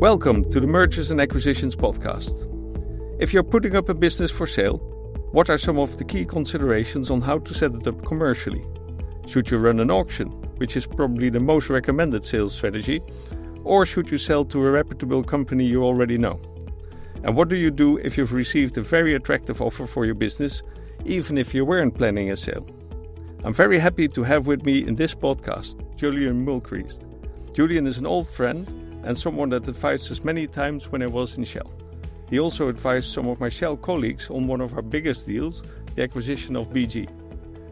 Welcome to the Mergers and Acquisitions podcast. If you're putting up a business for sale, what are some of the key considerations on how to set it up commercially? Should you run an auction, which is probably the most recommended sales strategy, or should you sell to a reputable company you already know? And what do you do if you've received a very attractive offer for your business, even if you weren't planning a sale? I'm very happy to have with me in this podcast Julian Mylchreest. Julian is an old friend and someone that advised us many times when I was in Shell. He also advised some of my Shell colleagues on one of our biggest deals, the acquisition of BG.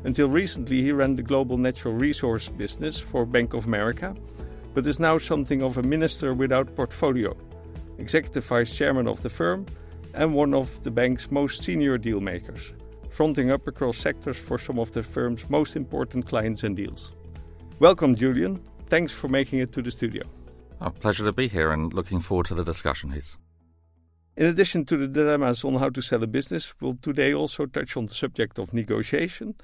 Until recently, he ran the global natural resource business for Bank of America, but is now something of a minister without portfolio, executive vice chairman of the firm, and one of the bank's most senior deal makers fronting up across sectors for some of the firm's most important clients and deals. Welcome, Julian. Thanks for making it to the studio. A pleasure to be here and looking forward to the discussion, Heath. In addition to the dilemmas on how to sell a business, we'll today also touch on the subject of negotiation.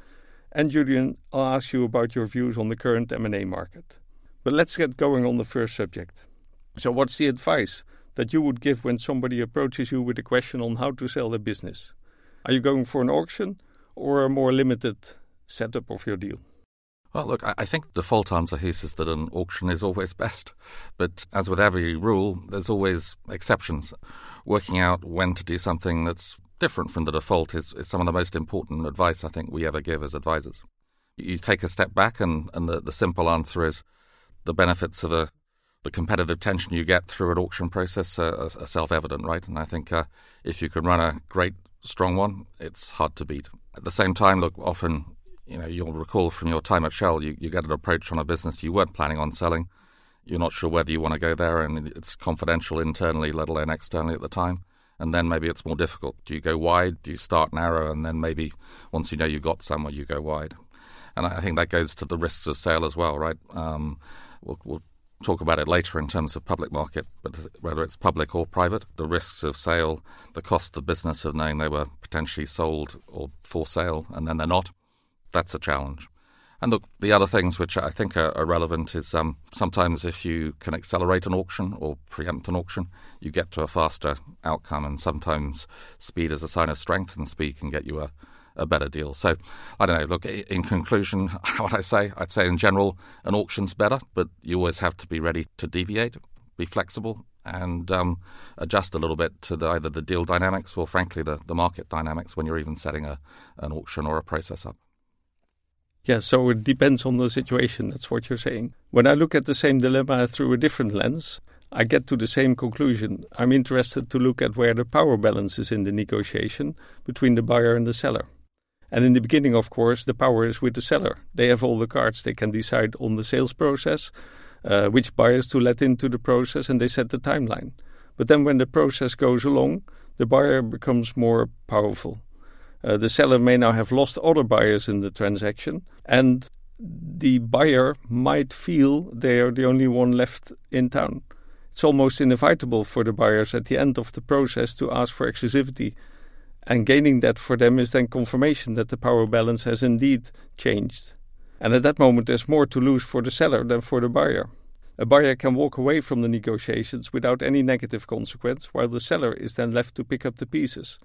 And Julian, I'll ask you about your views on the current M&A market. But let's get going on the first subject. So what's the advice that you would give when somebody approaches you with a question on how to sell a business? Are you going for an auction or a more limited setup of your deal? Well, look, I think the default answer here is that an auction is always best. But as with every rule, there's always exceptions. Working out when to do something that's different from the default is, is some of the most important advice I think we ever give as advisors. You take a step back, and, and the, the simple answer is the benefits of a the competitive tension you get through an auction process are, are self evident, right? And I think uh, if you can run a great strong one, it's hard to beat. At the same time, look, often, you know, you'll recall from your time at Shell, you, you get an approach on a business you weren't planning on selling. You're not sure whether you want to go there, and it's confidential internally, let alone externally at the time. And then maybe it's more difficult. Do you go wide? Do you start narrow? And then maybe once you know you got somewhere, you go wide. And I think that goes to the risks of sale as well, right? Um, we'll, we'll talk about it later in terms of public market, but whether it's public or private, the risks of sale, the cost of business of knowing they were potentially sold or for sale and then they're not, that's a challenge. And look, the other things which I think are, are relevant is um, sometimes if you can accelerate an auction or preempt an auction, you get to a faster outcome. And sometimes speed is a sign of strength, and speed can get you a, a better deal. So I don't know. Look, in conclusion, what I say? I'd say in general, an auction's better, but you always have to be ready to deviate, be flexible, and um, adjust a little bit to the, either the deal dynamics or, frankly, the, the market dynamics when you're even setting a, an auction or a process up. Yeah, so it depends on the situation. That's what you're saying. When I look at the same dilemma through a different lens, I get to the same conclusion. I'm interested to look at where the power balance is in the negotiation between the buyer and the seller. And in the beginning, of course, the power is with the seller. They have all the cards. They can decide on the sales process, uh, which buyers to let into the process, and they set the timeline. But then when the process goes along, the buyer becomes more powerful. Uh, the seller may now have lost other buyers in the transaction, and the buyer might feel they are the only one left in town. It's almost inevitable for the buyers at the end of the process to ask for exclusivity and gaining that for them is then confirmation that the power balance has indeed changed. And at that moment, there's more to lose for the seller than for the buyer. A buyer can walk away from the negotiations without any negative consequence, while the seller is then left to pick up the pieces.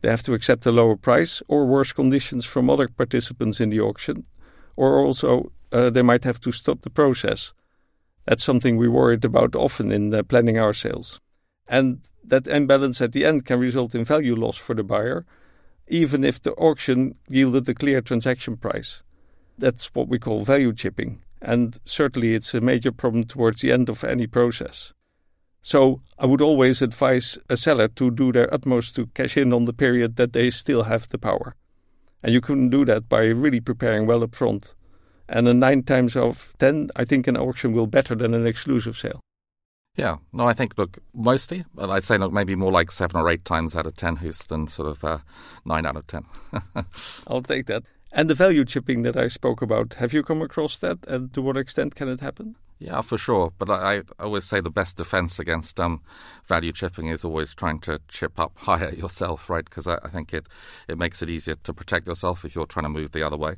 They have to accept a lower price or worse conditions from other participants in the auction, or also uh, they might have to stop the process. That's something we worried about often in uh, planning our sales. And that imbalance at the end can result in value loss for the buyer, even if the auction yielded a clear transaction price. That's what we call value chipping, and certainly it's a major problem towards the end of any process. So I would always advise a seller to do their utmost to cash in on the period that they still have the power. And you can do that by really preparing well up front. And a nine times out of ten, I think an auction will better than an exclusive sale. Yeah, no, I think look mostly, but I'd say look maybe more like seven or eight times out of ten who's than sort of uh, nine out of ten. I'll take that. And the value chipping that I spoke about, have you come across that, and to what extent can it happen? Yeah, for sure. But I, I always say the best defense against um, value chipping is always trying to chip up higher yourself, right? Because I, I think it it makes it easier to protect yourself if you're trying to move the other way.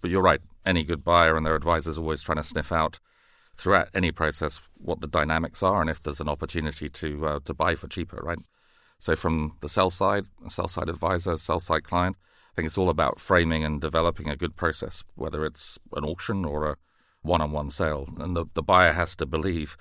But you're right. Any good buyer and their advisor is always trying to sniff out throughout any process what the dynamics are and if there's an opportunity to uh, to buy for cheaper, right? So from the sell side, sell side advisor, sell side client, I think it's all about framing and developing a good process, whether it's an auction or a one on one sale. And the, the buyer has to believe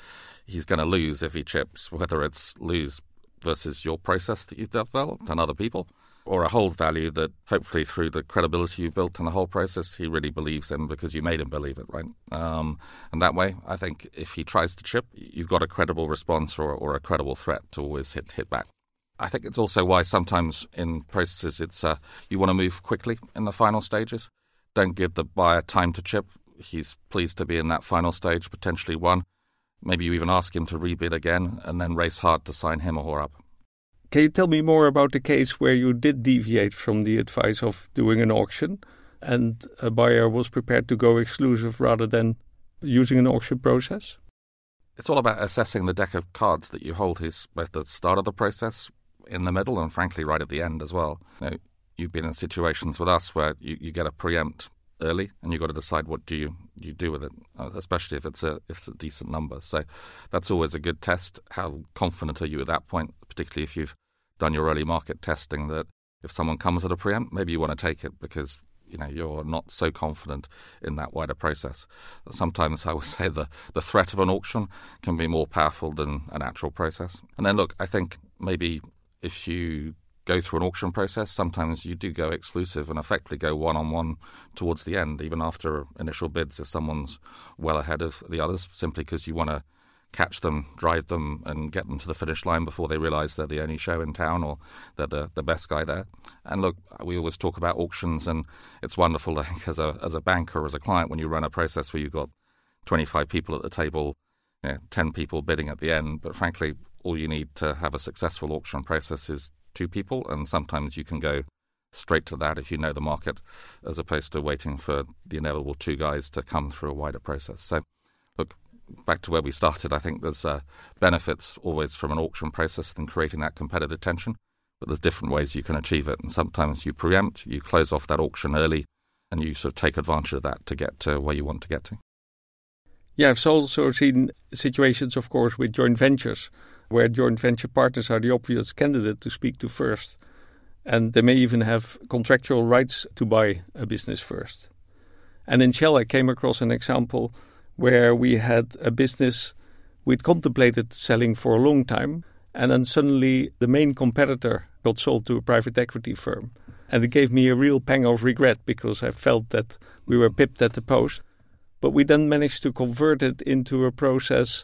he's going to lose if he chips, whether it's lose versus your process that you've developed and other people, or a hold value that hopefully through the credibility you built in the whole process, he really believes in because you made him believe it, right? Um, and that way, I think if he tries to chip, you've got a credible response or, or a credible threat to always hit, hit back. I think it's also why sometimes in processes it's uh, you want to move quickly in the final stages. Don't give the buyer time to chip. He's pleased to be in that final stage, potentially one. Maybe you even ask him to rebid again and then race hard to sign him or her up. Can you tell me more about the case where you did deviate from the advice of doing an auction and a buyer was prepared to go exclusive rather than using an auction process? It's all about assessing the deck of cards that you hold his both at the start of the process, in the middle, and frankly, right at the end as well. You know, you've been in situations with us where you, you get a preempt early, and you've got to decide what do you you do with it, uh, especially if it's a it's a decent number. So that's always a good test. How confident are you at that point, particularly if you've done your early market testing that if someone comes at a preempt, maybe you want to take it because you know you're not so confident in that wider process. Sometimes I would say the the threat of an auction can be more powerful than an actual process. And then look, I think maybe if you go through an auction process, sometimes you do go exclusive and effectively go one on one towards the end, even after initial bids, if someone's well ahead of the others, simply because you want to catch them, drive them, and get them to the finish line before they realise they're the only show in town or they're the, the best guy there. And look, we always talk about auctions, and it's wonderful, think, as a, as a banker, as a client, when you run a process where you've got 25 people at the table, you know, 10 people bidding at the end. But frankly, all you need to have a successful auction process is two people, and sometimes you can go straight to that if you know the market, as opposed to waiting for the inevitable two guys to come through a wider process. So, look, back to where we started, I think there's uh, benefits always from an auction process than creating that competitive tension, but there's different ways you can achieve it. And sometimes you preempt, you close off that auction early, and you sort of take advantage of that to get to where you want to get to. Yeah, I've also seen situations, of course, with joint ventures where joint venture partners are the obvious candidate to speak to first. And they may even have contractual rights to buy a business first. And in Shell, I came across an example where we had a business we'd contemplated selling for a long time, and then suddenly the main competitor got sold to a private equity firm. And it gave me a real pang of regret because I felt that we were pipped at the post. But we then managed to convert it into a process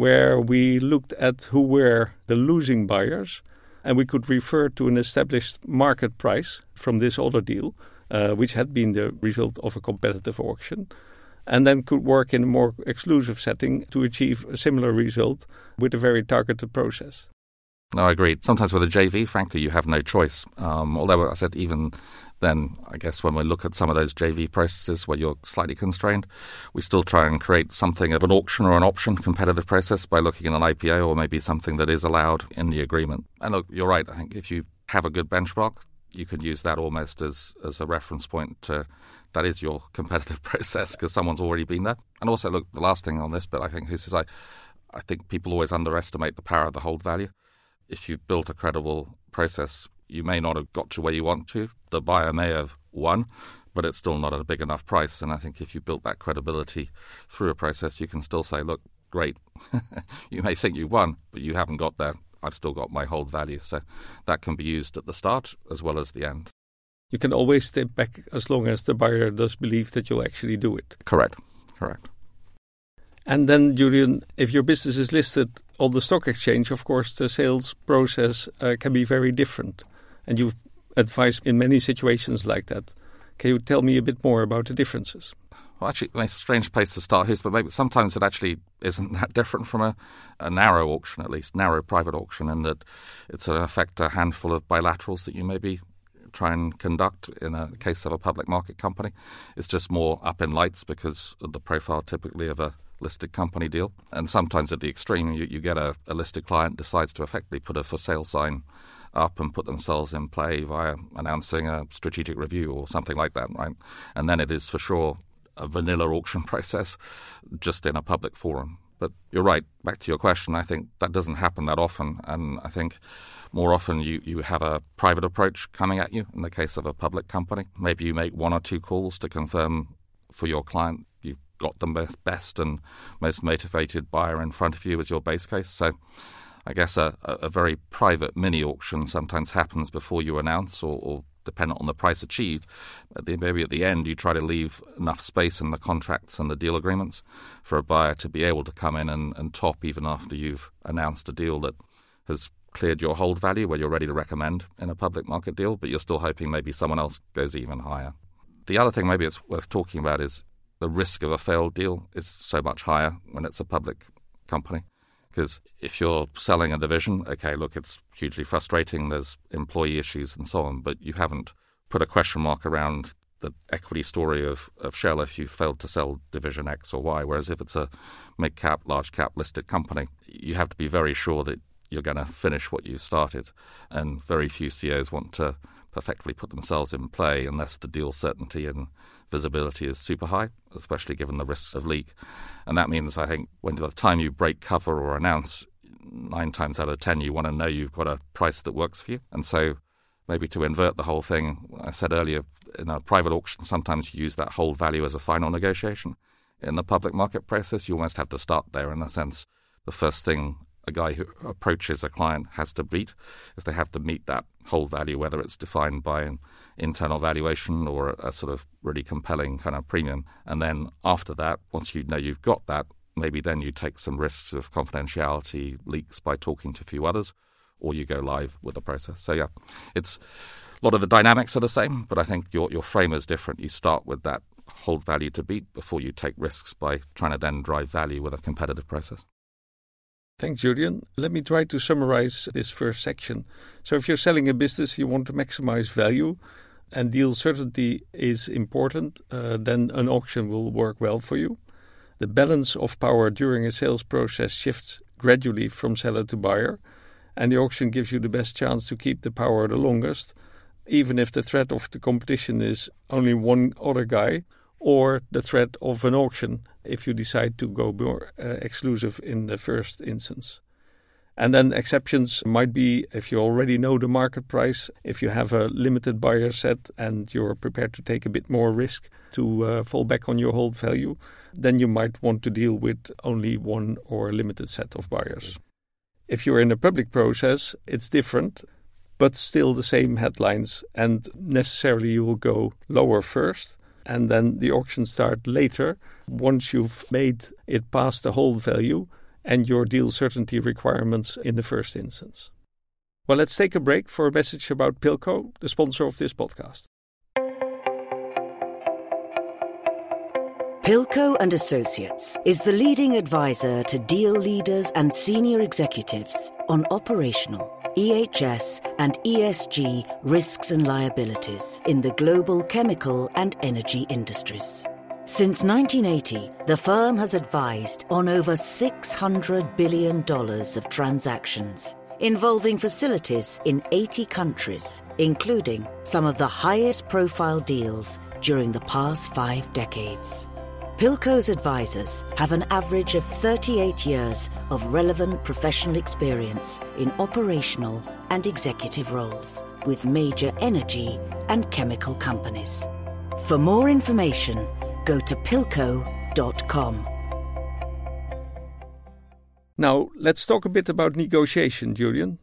where we looked at who were the losing buyers and we could refer to an established market price from this other deal, uh, which had been the result of a competitive auction, and then could work in a more exclusive setting to achieve a similar result with a very targeted process. No, I agree. Sometimes with a JV, frankly, you have no choice. Um, although I said even then I guess when we look at some of those JV processes where you're slightly constrained, we still try and create something of an auction or an option competitive process by looking at an IPO or maybe something that is allowed in the agreement. And look, you're right. I think if you have a good benchmark, you can use that almost as, as a reference point to that is your competitive process because someone's already been there. And also, look, the last thing on this but I think, this is I, I think people always underestimate the power of the hold value. If you've built a credible process, you may not have got to where you want to. The buyer may have won, but it's still not at a big enough price. And I think if you built that credibility through a process, you can still say, look, great. you may think you won, but you haven't got there. I've still got my hold value. So that can be used at the start as well as the end. You can always step back as long as the buyer does believe that you'll actually do it. Correct. Correct. And then, Julian, if your business is listed on the stock exchange, of course, the sales process uh, can be very different and you've advised in many situations like that. Can you tell me a bit more about the differences? Well, actually, it's a strange place to start here, but maybe sometimes it actually isn't that different from a, a narrow auction, at least narrow private auction, in that it's in effect a handful of bilaterals that you maybe try and conduct in a case of a public market company. It's just more up in lights because of the profile typically of a listed company deal. And sometimes at the extreme, you, you get a, a listed client decides to effectively put a for sale sign up and put themselves in play via announcing a strategic review or something like that, right? And then it is for sure a vanilla auction process just in a public forum. But you're right, back to your question, I think that doesn't happen that often. And I think more often you, you have a private approach coming at you in the case of a public company. Maybe you make one or two calls to confirm for your client got the best, best and most motivated buyer in front of you as your base case. So I guess a, a very private mini auction sometimes happens before you announce or, or dependent on the price achieved. Maybe at the end, you try to leave enough space in the contracts and the deal agreements for a buyer to be able to come in and, and top even after you've announced a deal that has cleared your hold value where you're ready to recommend in a public market deal, but you're still hoping maybe someone else goes even higher. The other thing maybe it's worth talking about is the risk of a failed deal is so much higher when it's a public company. Because if you're selling a division, okay, look, it's hugely frustrating. There's employee issues and so on, but you haven't put a question mark around the equity story of, of Shell if you failed to sell division X or Y. Whereas if it's a mid cap, large cap listed company, you have to be very sure that you're going to finish what you started. And very few CEOs want to perfectly put themselves in play unless the deal certainty and visibility is super high, especially given the risks of leak. And that means, I think, when by the time you break cover or announce, nine times out of ten, you want to know you've got a price that works for you. And so maybe to invert the whole thing, I said earlier, in a private auction, sometimes you use that hold value as a final negotiation. In the public market process, you almost have to start there in a sense. The first thing a guy who approaches a client has to beat is they have to meet that hold value, whether it's defined by an internal valuation or a sort of really compelling kind of premium. And then after that, once you know you've got that, maybe then you take some risks of confidentiality leaks by talking to a few others, or you go live with the process. So yeah, it's a lot of the dynamics are the same, but I think your your frame is different. You start with that hold value to beat before you take risks by trying to then drive value with a competitive process. Thanks, Julian. Let me try to summarize this first section. So, if you're selling a business, you want to maximize value, and deal certainty is important, uh, then an auction will work well for you. The balance of power during a sales process shifts gradually from seller to buyer, and the auction gives you the best chance to keep the power the longest, even if the threat of the competition is only one other guy or the threat of an auction if you decide to go more uh, exclusive in the first instance. And then exceptions might be if you already know the market price, if you have a limited buyer set and you're prepared to take a bit more risk to uh, fall back on your hold value, then you might want to deal with only one or a limited set of buyers. If you're in a public process, it's different, but still the same headlines, and necessarily you will go lower first and then the auction start later once you've made it past the hold value and your deal certainty requirements in the first instance. Well, let's take a break for a message about Pilko, the sponsor of this podcast. Pilko and Associates is the leading advisor to deal leaders and senior executives on operational EHS, and ESG risks and liabilities in the global chemical and energy industries. Since 1980, the firm has advised on over $600 billion of transactions involving facilities in 80 countries, including some of the highest profile deals during the past five decades. Pilko's advisors have an average of 38 years of relevant professional experience in operational and executive roles with major energy and chemical companies. For more information, go to pilko.com. Now, let's talk a bit about negotiation, Julian.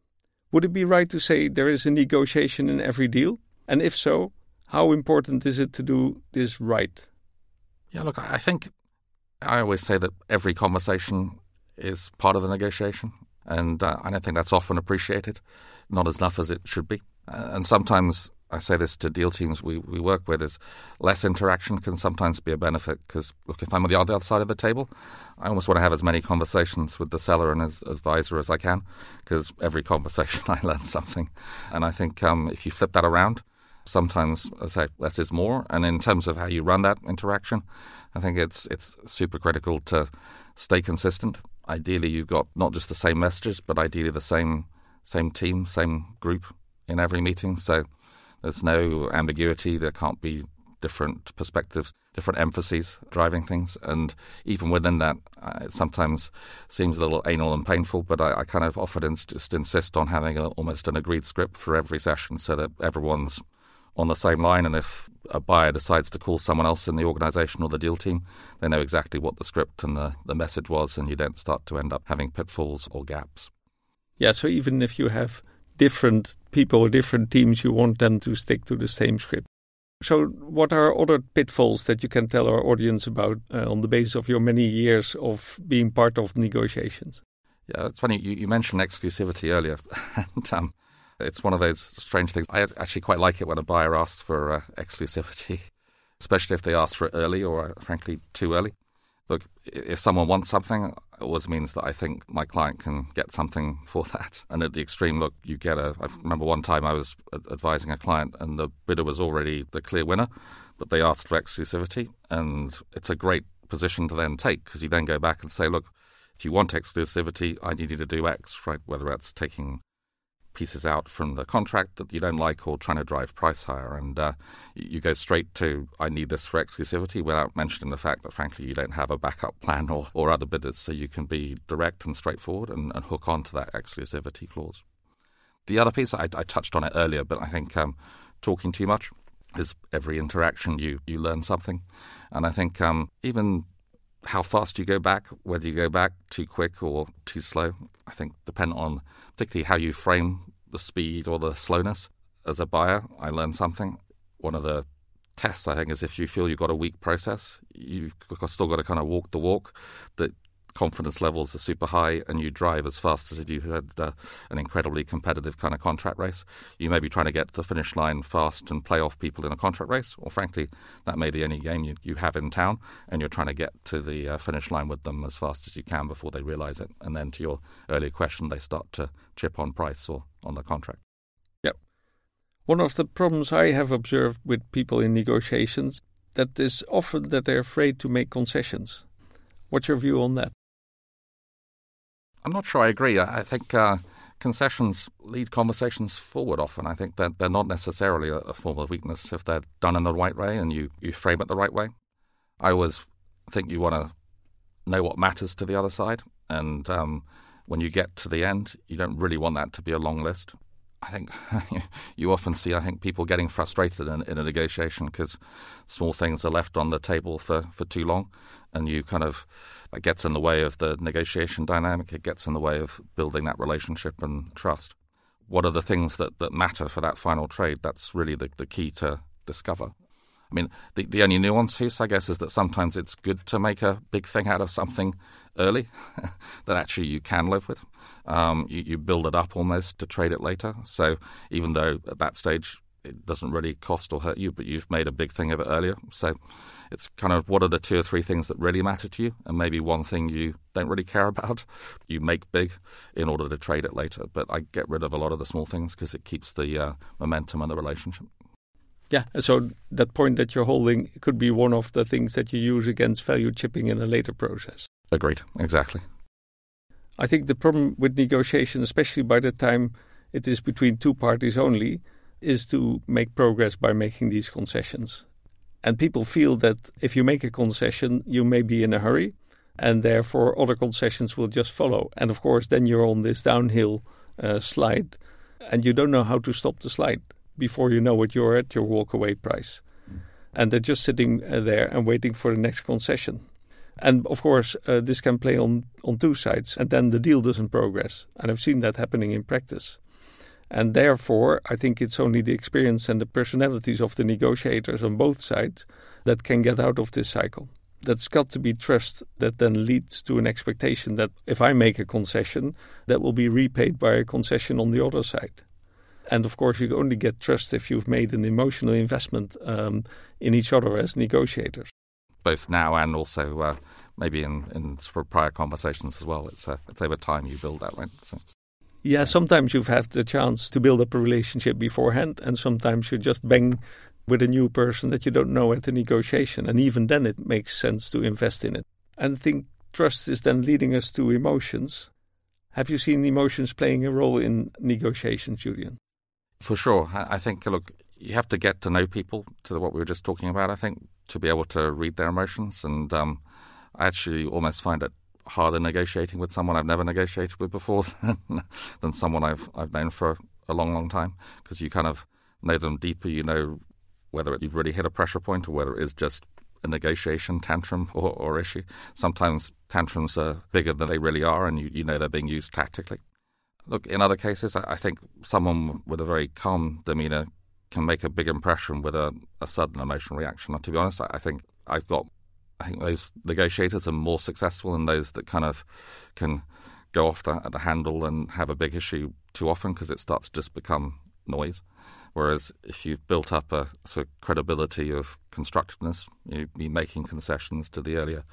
Would it be right to say there is a negotiation in every deal? And if so, how important is it to do this right? Yeah, look, I think I always say that every conversation is part of the negotiation, and uh, I don't think that's often appreciated, not as enough as it should be. Uh, and sometimes I say this to deal teams we, we work with is less interaction can sometimes be a benefit because look if I'm on the other side of the table, I almost want to have as many conversations with the seller and as advisor as I can because every conversation I learn something, and I think um, if you flip that around, sometimes I say less is more. And in terms of how you run that interaction, I think it's it's super critical to stay consistent. Ideally, you've got not just the same messages, but ideally the same same team, same group in every meeting. So there's no ambiguity. There can't be different perspectives, different emphases driving things. And even within that, uh, it sometimes seems a little anal and painful, but I, I kind of often just insist on having a, almost an agreed script for every session so that everyone's on the same line. And if a buyer decides to call someone else in the organisation or the deal team, they know exactly what the script and the, the message was, and you don't start to end up having pitfalls or gaps. Yeah, so even if you have different people or different teams, you want them to stick to the same script. So, what are other pitfalls that you can tell our audience about uh, on the basis of your many years of being part of negotiations? Yeah, it's funny. You, you mentioned exclusivity earlier, and um, it's one of those strange things. I actually quite like it when a buyer asks for uh, exclusivity, especially if they ask for it early or, uh, frankly, too early. Look, if someone wants something, it always means that I think my client can get something for that. And at the extreme, look, you get a. I remember one time I was advising a client, and the bidder was already the clear winner, but they asked for exclusivity, and it's a great position to then take because you then go back and say, look, if you want exclusivity, I need you to do X, right? Whether that's taking pieces out from the contract that you don't like or trying to drive price higher. And uh, you go straight to, I need this for exclusivity without mentioning the fact that, frankly, you don't have a backup plan or, or other bidders. So you can be direct and straightforward and, and hook on to that exclusivity clause. The other piece, I, I touched on it earlier, but I think um, talking too much is every interaction you, you learn something. And I think um, even how fast you go back, whether you go back too quick or too slow, I think depend on particularly how you frame the speed or the slowness. As a buyer, I learned something. One of the tests, I think, is if you feel you've got a weak process, you've still got to kind of walk the walk. That confidence levels are super high and you drive as fast as if you had uh, an incredibly competitive kind of contract race. You may be trying to get to the finish line fast and play off people in a contract race, or frankly, that may be any game you, you have in town, and you're trying to get to the uh, finish line with them as fast as you can before they realize it. And then to your earlier question, they start to chip on price or on the contract. Yep. One of the problems I have observed with people in negotiations that is often that they're afraid to make concessions. What's your view on that? I'm not sure I agree. I, think uh, concessions lead conversations forward often. I think that they're not necessarily a, a, form of weakness if they're done in the right way and you, you frame it the right way. I always think you want to know what matters to the other side. And um, when you get to the end, you don't really want that to be a long list. I think you often see, I think, people getting frustrated in, in a negotiation because small things are left on the table for, for too long, and you kind of it gets in the way of the negotiation dynamic. It gets in the way of building that relationship and trust. What are the things that, that matter for that final trade? That's really the, the key to discover. I mean, the, the only nuance here, I guess, is that sometimes it's good to make a big thing out of something early that actually you can live with. Um, you, you, build it up almost to trade it later. So even though at that stage it doesn't really cost or hurt you, but you've made a big thing of it earlier. So it's kind of what are the two or three things that really matter to you, and maybe one thing you don't really care about, you make big in order to trade it later. But I get rid of a lot of the small things because it keeps the uh, momentum and the relationship. Yeah, so that point that you're holding could be one of the things that you use against value chipping in a later process. Agreed, exactly. I think the problem with negotiation, especially by the time it is between two parties only, is to make progress by making these concessions. And people feel that if you make a concession, you may be in a hurry, and therefore other concessions will just follow. And of course, then you're on this downhill uh, slide, and you don't know how to stop the slide before you know it, you're at your walkaway price. And they're just sitting uh, there and waiting for the next concession. And of course, uh, this can play on, on two sides, and then the deal doesn't progress. And I've seen that happening in practice. And therefore, I think it's only the experience and the personalities of the negotiators on both sides that can get out of this cycle. That's got to be trust that then leads to an expectation that if I make a concession, that will be repaid by a concession on the other side. And of course, you only get trust if you've made an emotional investment um, in each other as negotiators. Both now and also uh, maybe in, in prior conversations as well. It's, uh, it's over time you build that, right? So. Yeah, sometimes you've had the chance to build up a relationship beforehand, and sometimes you just bang with a new person that you don't know at the negotiation. And even then, it makes sense to invest in it. And I think trust is then leading us to emotions. Have you seen emotions playing a role in negotiations, Julian? For sure. I think, look, you have to get to know people to what we were just talking about. I think to be able to read their emotions. And um, I actually almost find it harder negotiating with someone I've never negotiated with before than, than someone I've I've known for a long, long time because you kind of know them deeper. You know whether you've really hit a pressure point or whether it is just a negotiation tantrum or, or issue. Sometimes tantrums are bigger than they really are, and you, you know they're being used tactically. Look, in other cases, I, think someone with a very calm demeanour can make a big impression with a, a sudden emotional reaction. And to be honest, I, I think I've got I think those negotiators are more successful than those that kind of can go off the, the handle and have a big issue too often because it starts to just become noise. Whereas if you've built up a sort of credibility of constructiveness, you'd be making concessions to the earlier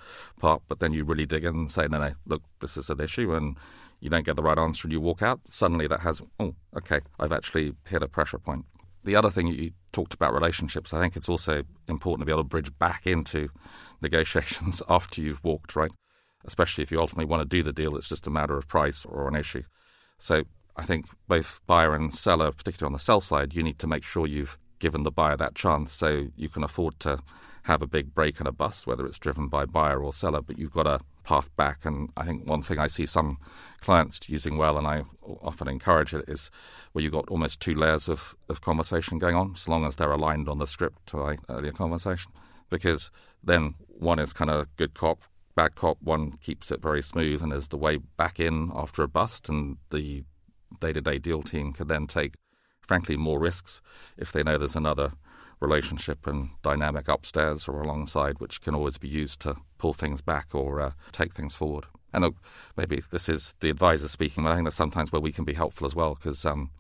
part, but then you really dig in and say, no, no, look, this is an issue, and you don't get the right answer and you walk out, suddenly that has, oh, okay, I've actually hit a pressure point. The other thing you talked about relationships, I think it's also important to be able to bridge back into negotiations after you've walked, right? Especially if you ultimately want to do the deal, it's just a matter of price or an issue. So I think both buyer and seller, particularly on the sell side, you need to make sure you've given the buyer that chance so you can afford to have a big break and a bust, whether it's driven by buyer or seller, but you've got a path back. And I think one thing I see some clients using well, and I often encourage it, is where you've got almost two layers of, of conversation going on, as long as they're aligned on the script to our earlier conversation. Because then one is kind of good cop, bad cop, one keeps it very smooth and is the way back in after a bust, and the day to day deal team can then take, frankly, more risks if they know there's another relationship and dynamic upstairs or alongside, which can always be used to pull things back or uh, take things forward. And look, maybe this is the advisor speaking, but I think that's sometimes where we can be helpful as well, because um,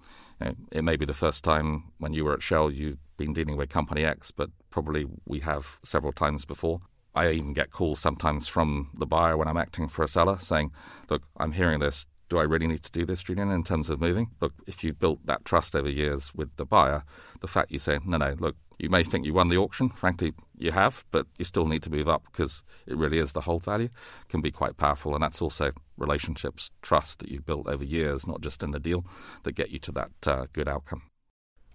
you know, it may be the first time when you were at Shell you've been dealing with Company X, but probably we have several times before. I even get calls sometimes from the buyer when I'm acting for a seller saying, Look, I'm hearing this do I really need to do this, Julian, in terms of moving? Look, if you've built that trust over years with the buyer, the fact you say, no, no, look, you may think you won the auction. Frankly, you have, but you still need to move up because it really is the hold value, can be quite powerful. And that's also relationships, trust that you've built over years, not just in the deal, that get you to that uh, good outcome.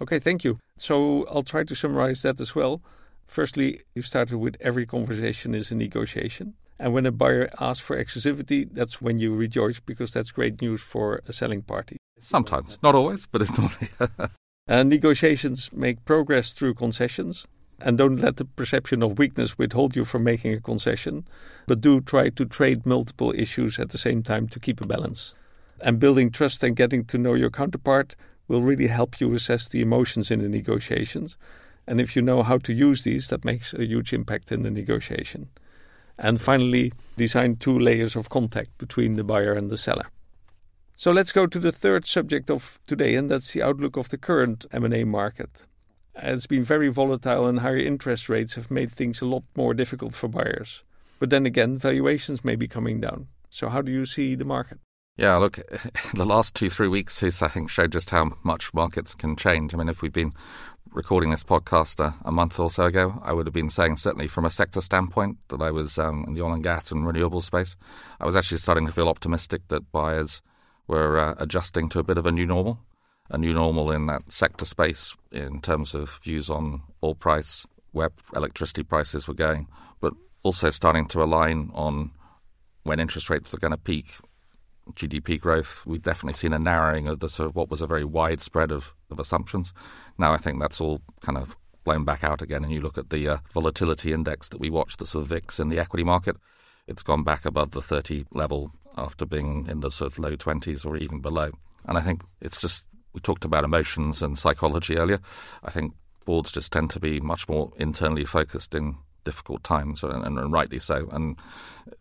Okay, thank you. So I'll try to summarize that as well. Firstly, you started with every conversation is a negotiation. And when a buyer asks for exclusivity, that's when you rejoice because that's great news for a selling party. Sometimes, not always, but it's normally. and negotiations make progress through concessions. And don't let the perception of weakness withhold you from making a concession, but do try to trade multiple issues at the same time to keep a balance. And building trust and getting to know your counterpart will really help you assess the emotions in the negotiations. And if you know how to use these, that makes a huge impact in the negotiation. And finally, design two layers of contact between the buyer and the seller. So let's go to the third subject of today, and that's the outlook of the current M&A market. It's been very volatile, and higher interest rates have made things a lot more difficult for buyers. But then again, valuations may be coming down. So, how do you see the market? Yeah, look, the last two, three weeks has, I think, showed just how much markets can change. I mean, if we've been recording this podcast a, a, month or so ago, I would have been saying, certainly from a sector standpoint, that I was um, in the oil and gas and renewable space. I was actually starting to feel optimistic that buyers were uh, adjusting to a bit of a new normal, a new normal in that sector space in terms of views on oil price, where electricity prices were going, but also starting to align on when interest rates were going to peak GDP growth, we've definitely seen a narrowing of the sort of what was a very wide spread of, of assumptions. Now I think that's all kind of blown back out again, and you look at the uh, volatility index that we watch, the sort of VIX in the equity market, it's gone back above the 30 level after being in the sort of low 20s or even below. And I think it's just, we talked about emotions and psychology earlier. I think boards just tend to be much more internally focused in difficult times, and, and, rightly so. And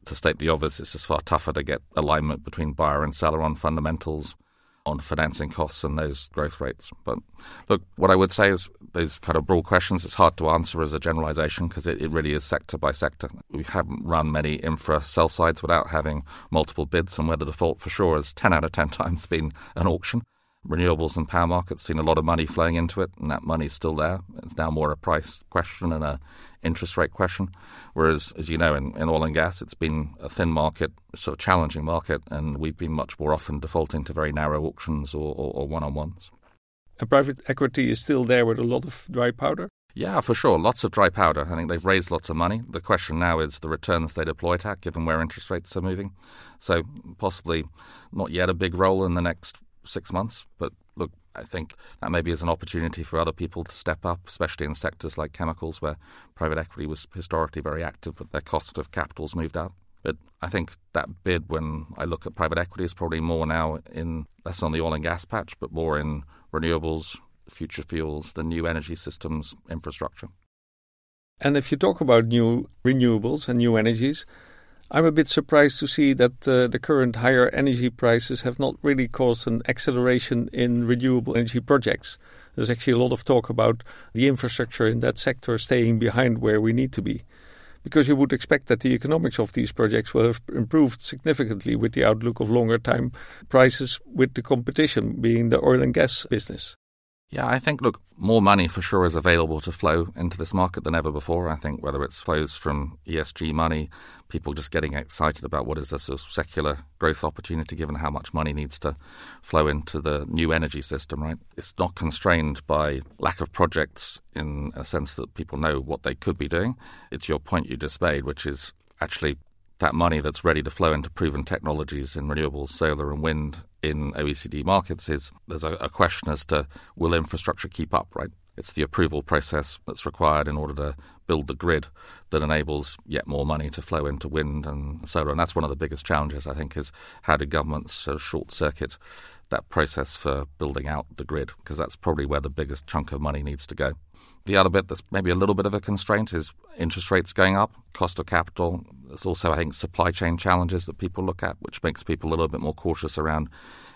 to state the obvious, it's just far tougher to get alignment between buyer and seller on fundamentals, on financing costs, and those growth rates. But look, what I would say is those kind of broad questions, it's hard to answer as a generalization because it, it really is sector by sector. We haven't run many infra sell sides without having multiple bids, and where the default for sure is 10 out of 10 times been an auction renewables and power markets seen a lot of money flowing into it, and that money's still there. It's now more a price question and a interest rate question. Whereas, as you know, in, in oil and gas, it's been a thin market, sort of challenging market, and we've been much more often defaulting to very narrow auctions or, or, or one-on-ones. And private equity is still there with a lot of dry powder. Yeah, for sure. Lots of dry powder. I think they've raised lots of money. The question now is the returns they deploy it at, given where interest rates are moving. So, possibly not yet a big role in the next six months. But look, I think that maybe is an opportunity for other people to step up, especially in sectors like chemicals, where private equity was historically very active, but their cost of capital's moved up. But I think that bid, when I look at private equity, is probably more now in less on the oil and gas patch, but more in renewables, future fuels, the new energy systems infrastructure. And if you talk about new renewables and new energies, I'm a bit surprised to see that uh, the current higher energy prices have not really caused an acceleration in renewable energy projects. There's actually a lot of talk about the infrastructure in that sector staying behind where we need to be. Because you would expect that the economics of these projects will have improved significantly with the outlook of longer time prices, with the competition being the oil and gas business. Yeah, I think, look, more money for sure is available to flow into this market than ever before. I think whether it's flows from ESG money, people just getting excited about what is a sort of secular growth opportunity given how much money needs to flow into the new energy system, right? It's not constrained by lack of projects in a sense that people know what they could be doing. It's your point you just made, which is actually that money that's ready to flow into proven technologies in renewables, solar and wind in OECD markets is there's a, a, question as to will infrastructure keep up, right? It's the approval process that's required in order to build the grid that enables yet more money to flow into wind and solar. And that's one of the biggest challenges, I think, is how do governments short circuit that process for building out the grid? Because that's probably where the biggest chunk of money needs to go. The other bit that's maybe a little bit of a constraint is interest rates going up, cost of capital. There's also, I think, supply chain challenges that people look at, which makes people a little bit more cautious around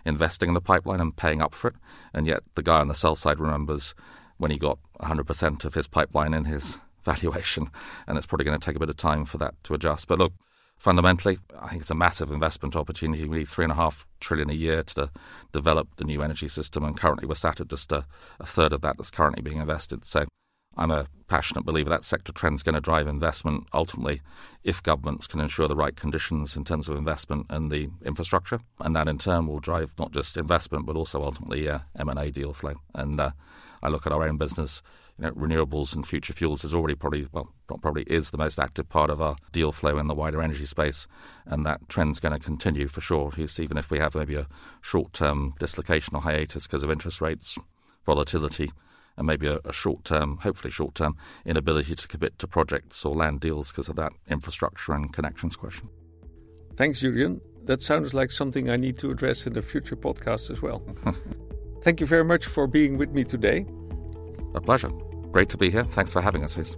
investing in the pipeline and paying up for it. And yet, the guy on the sell side remembers when he got 100% of his pipeline in his valuation, and it's probably going to take a bit of time for that to adjust. But look, fundamentally, I think it's a massive investment opportunity. We need three and a half trillion a year to develop the new energy system, and currently we're sat at just a, a third of that that's currently being invested. So I'm a passionate believer that sector trend is going to drive investment ultimately if governments can ensure the right conditions in terms of investment and the infrastructure. And that in turn will drive not just investment but also ultimately uh, M&A deal flow. And uh, I look at our own business, you know, renewables and future fuels is already probably, well, probably is the most active part of our deal flow in the wider energy space. And that trend's going to continue for sure, even if we have maybe a short-term dislocation or hiatus because of interest rates, volatility and maybe a, a short term, hopefully short term, inability to commit to projects or land deals because of that infrastructure and connections question. Thanks, Julian. That sounds like something I need to address in a future podcast as well. Thank you very much for being with me today. A pleasure. Great to be here. Thanks for having us, Guus.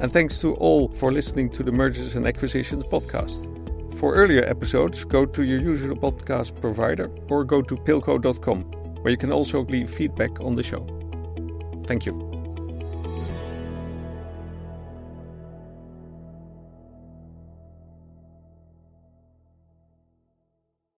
And thanks to all for listening to the Mergers and Acquisitions podcast. For earlier episodes, go to your usual podcast provider or go to pilko.com, where you can also leave feedback on the show. Thank you.